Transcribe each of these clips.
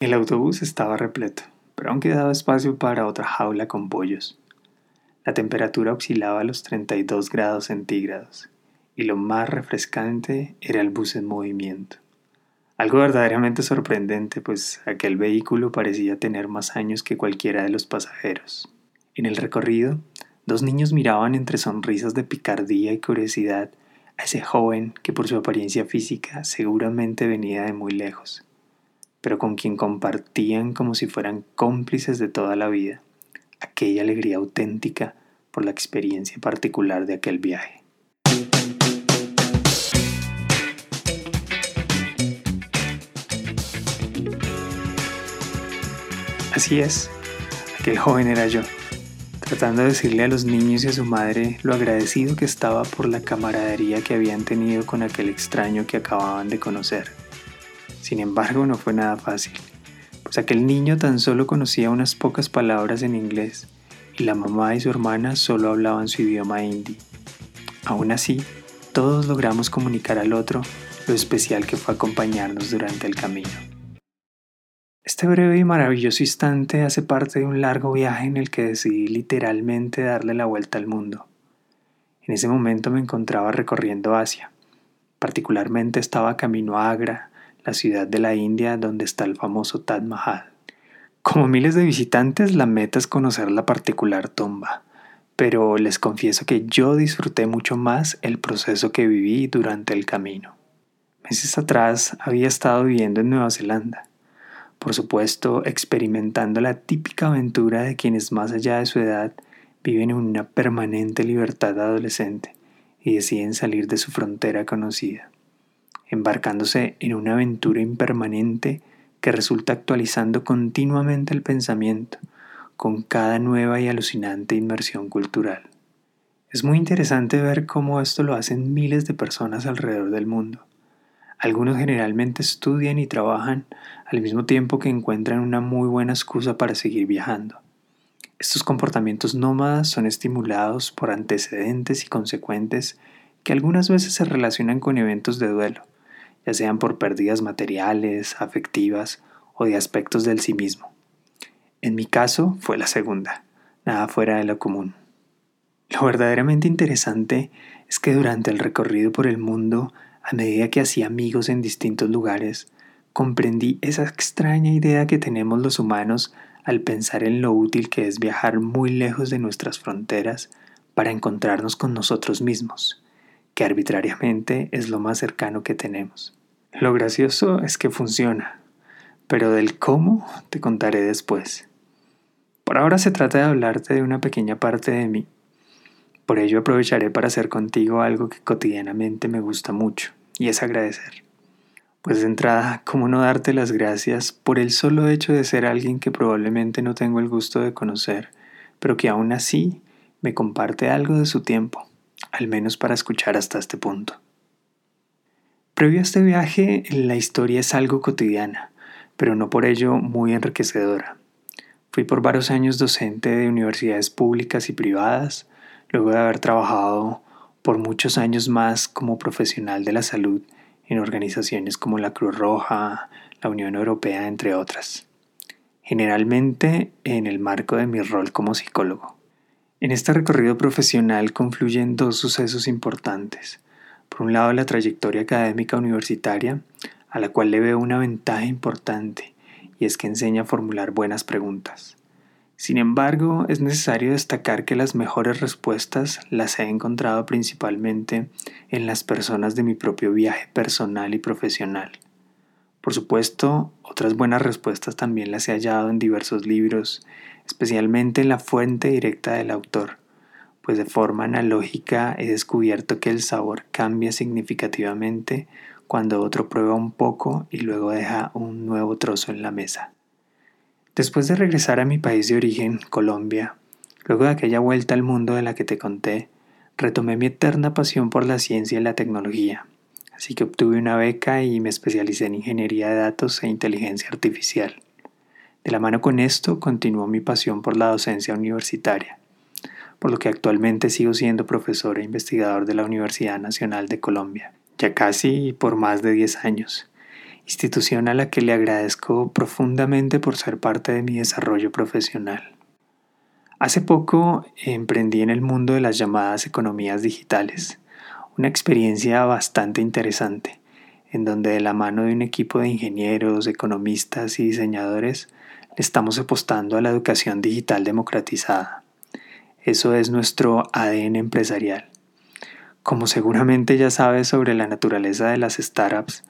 El autobús estaba repleto, pero aún quedaba espacio para otra jaula con pollos. La temperatura oscilaba a los 32 grados centígrados y lo más refrescante era el bus en movimiento. Algo verdaderamente sorprendente, pues aquel vehículo parecía tener más años que cualquiera de los pasajeros. En el recorrido, dos niños miraban entre sonrisas de picardía y curiosidad a ese joven que por su apariencia física seguramente venía de muy lejos pero con quien compartían como si fueran cómplices de toda la vida, aquella alegría auténtica por la experiencia particular de aquel viaje. Así es, aquel joven era yo, tratando de decirle a los niños y a su madre lo agradecido que estaba por la camaradería que habían tenido con aquel extraño que acababan de conocer sin embargo, no fue nada fácil, pues aquel niño tan solo conocía unas pocas palabras en inglés y la mamá y su hermana solo hablaban su idioma hindi. Aún así, todos logramos comunicar al otro lo especial que fue acompañarnos durante el camino. Este breve y maravilloso instante hace parte de un largo viaje en el que decidí literalmente darle la vuelta al mundo. En ese momento me encontraba recorriendo Asia. Particularmente estaba camino a Agra, la ciudad de la India donde está el famoso Taj Mahal. Como miles de visitantes, la meta es conocer la particular tumba, pero les confieso que yo disfruté mucho más el proceso que viví durante el camino. Meses atrás había estado viviendo en Nueva Zelanda, por supuesto experimentando la típica aventura de quienes más allá de su edad viven en una permanente libertad adolescente y deciden salir de su frontera conocida embarcándose en una aventura impermanente que resulta actualizando continuamente el pensamiento con cada nueva y alucinante inmersión cultural. Es muy interesante ver cómo esto lo hacen miles de personas alrededor del mundo. Algunos generalmente estudian y trabajan al mismo tiempo que encuentran una muy buena excusa para seguir viajando. Estos comportamientos nómadas son estimulados por antecedentes y consecuentes que algunas veces se relacionan con eventos de duelo, ya sean por pérdidas materiales, afectivas o de aspectos del sí mismo. En mi caso fue la segunda, nada fuera de lo común. Lo verdaderamente interesante es que durante el recorrido por el mundo, a medida que hacía amigos en distintos lugares, comprendí esa extraña idea que tenemos los humanos al pensar en lo útil que es viajar muy lejos de nuestras fronteras para encontrarnos con nosotros mismos que arbitrariamente es lo más cercano que tenemos. Lo gracioso es que funciona, pero del cómo te contaré después. Por ahora se trata de hablarte de una pequeña parte de mí. Por ello aprovecharé para hacer contigo algo que cotidianamente me gusta mucho, y es agradecer. Pues de entrada, ¿cómo no darte las gracias por el solo hecho de ser alguien que probablemente no tengo el gusto de conocer, pero que aún así me comparte algo de su tiempo? Al menos para escuchar hasta este punto. Previo a este viaje, la historia es algo cotidiana, pero no por ello muy enriquecedora. Fui por varios años docente de universidades públicas y privadas, luego de haber trabajado por muchos años más como profesional de la salud en organizaciones como la Cruz Roja, la Unión Europea, entre otras, generalmente en el marco de mi rol como psicólogo. En este recorrido profesional confluyen dos sucesos importantes. Por un lado, la trayectoria académica universitaria, a la cual le veo una ventaja importante, y es que enseña a formular buenas preguntas. Sin embargo, es necesario destacar que las mejores respuestas las he encontrado principalmente en las personas de mi propio viaje personal y profesional. Por supuesto, otras buenas respuestas también las he hallado en diversos libros especialmente en la fuente directa del autor, pues de forma analógica he descubierto que el sabor cambia significativamente cuando otro prueba un poco y luego deja un nuevo trozo en la mesa. Después de regresar a mi país de origen, Colombia, luego de aquella vuelta al mundo de la que te conté, retomé mi eterna pasión por la ciencia y la tecnología, así que obtuve una beca y me especialicé en ingeniería de datos e inteligencia artificial. De la mano con esto continuó mi pasión por la docencia universitaria, por lo que actualmente sigo siendo profesor e investigador de la Universidad Nacional de Colombia, ya casi por más de 10 años, institución a la que le agradezco profundamente por ser parte de mi desarrollo profesional. Hace poco emprendí en el mundo de las llamadas economías digitales, una experiencia bastante interesante, en donde de la mano de un equipo de ingenieros, economistas y diseñadores le estamos apostando a la educación digital democratizada. Eso es nuestro ADN empresarial. Como seguramente ya sabes sobre la naturaleza de las startups,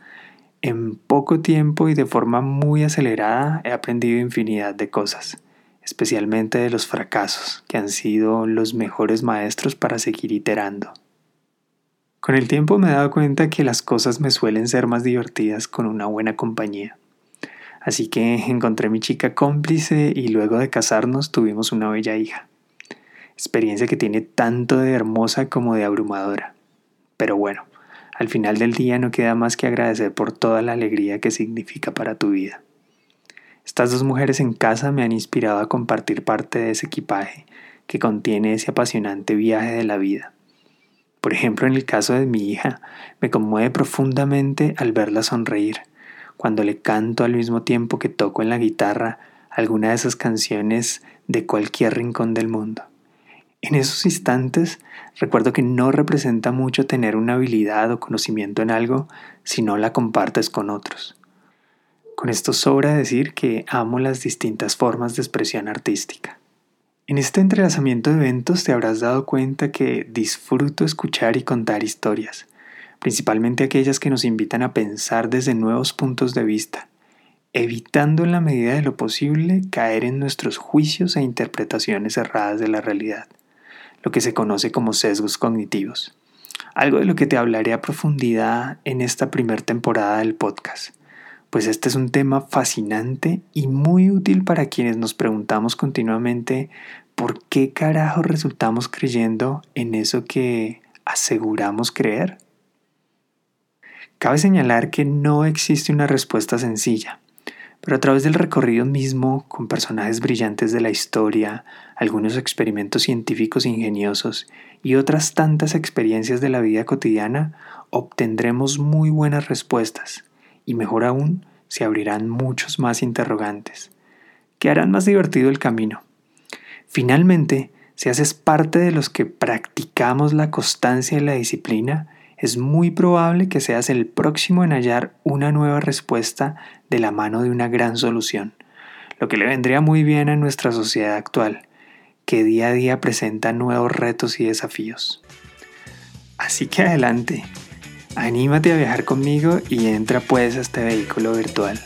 en poco tiempo y de forma muy acelerada he aprendido infinidad de cosas, especialmente de los fracasos, que han sido los mejores maestros para seguir iterando. Con el tiempo me he dado cuenta que las cosas me suelen ser más divertidas con una buena compañía. Así que encontré mi chica cómplice y luego de casarnos tuvimos una bella hija. Experiencia que tiene tanto de hermosa como de abrumadora. Pero bueno, al final del día no queda más que agradecer por toda la alegría que significa para tu vida. Estas dos mujeres en casa me han inspirado a compartir parte de ese equipaje que contiene ese apasionante viaje de la vida. Por ejemplo, en el caso de mi hija, me conmueve profundamente al verla sonreír, cuando le canto al mismo tiempo que toco en la guitarra alguna de esas canciones de cualquier rincón del mundo. En esos instantes recuerdo que no representa mucho tener una habilidad o conocimiento en algo si no la compartes con otros. Con esto sobra decir que amo las distintas formas de expresión artística. En este entrelazamiento de eventos te habrás dado cuenta que disfruto escuchar y contar historias, principalmente aquellas que nos invitan a pensar desde nuevos puntos de vista, evitando en la medida de lo posible caer en nuestros juicios e interpretaciones erradas de la realidad lo que se conoce como sesgos cognitivos. Algo de lo que te hablaré a profundidad en esta primera temporada del podcast, pues este es un tema fascinante y muy útil para quienes nos preguntamos continuamente por qué carajo resultamos creyendo en eso que aseguramos creer. Cabe señalar que no existe una respuesta sencilla pero a través del recorrido mismo, con personajes brillantes de la historia, algunos experimentos científicos ingeniosos y otras tantas experiencias de la vida cotidiana, obtendremos muy buenas respuestas y mejor aún, se abrirán muchos más interrogantes, que harán más divertido el camino. Finalmente, si haces parte de los que practicamos la constancia y la disciplina, es muy probable que seas el próximo en hallar una nueva respuesta de la mano de una gran solución, lo que le vendría muy bien a nuestra sociedad actual, que día a día presenta nuevos retos y desafíos. Así que adelante, anímate a viajar conmigo y entra pues a este vehículo virtual.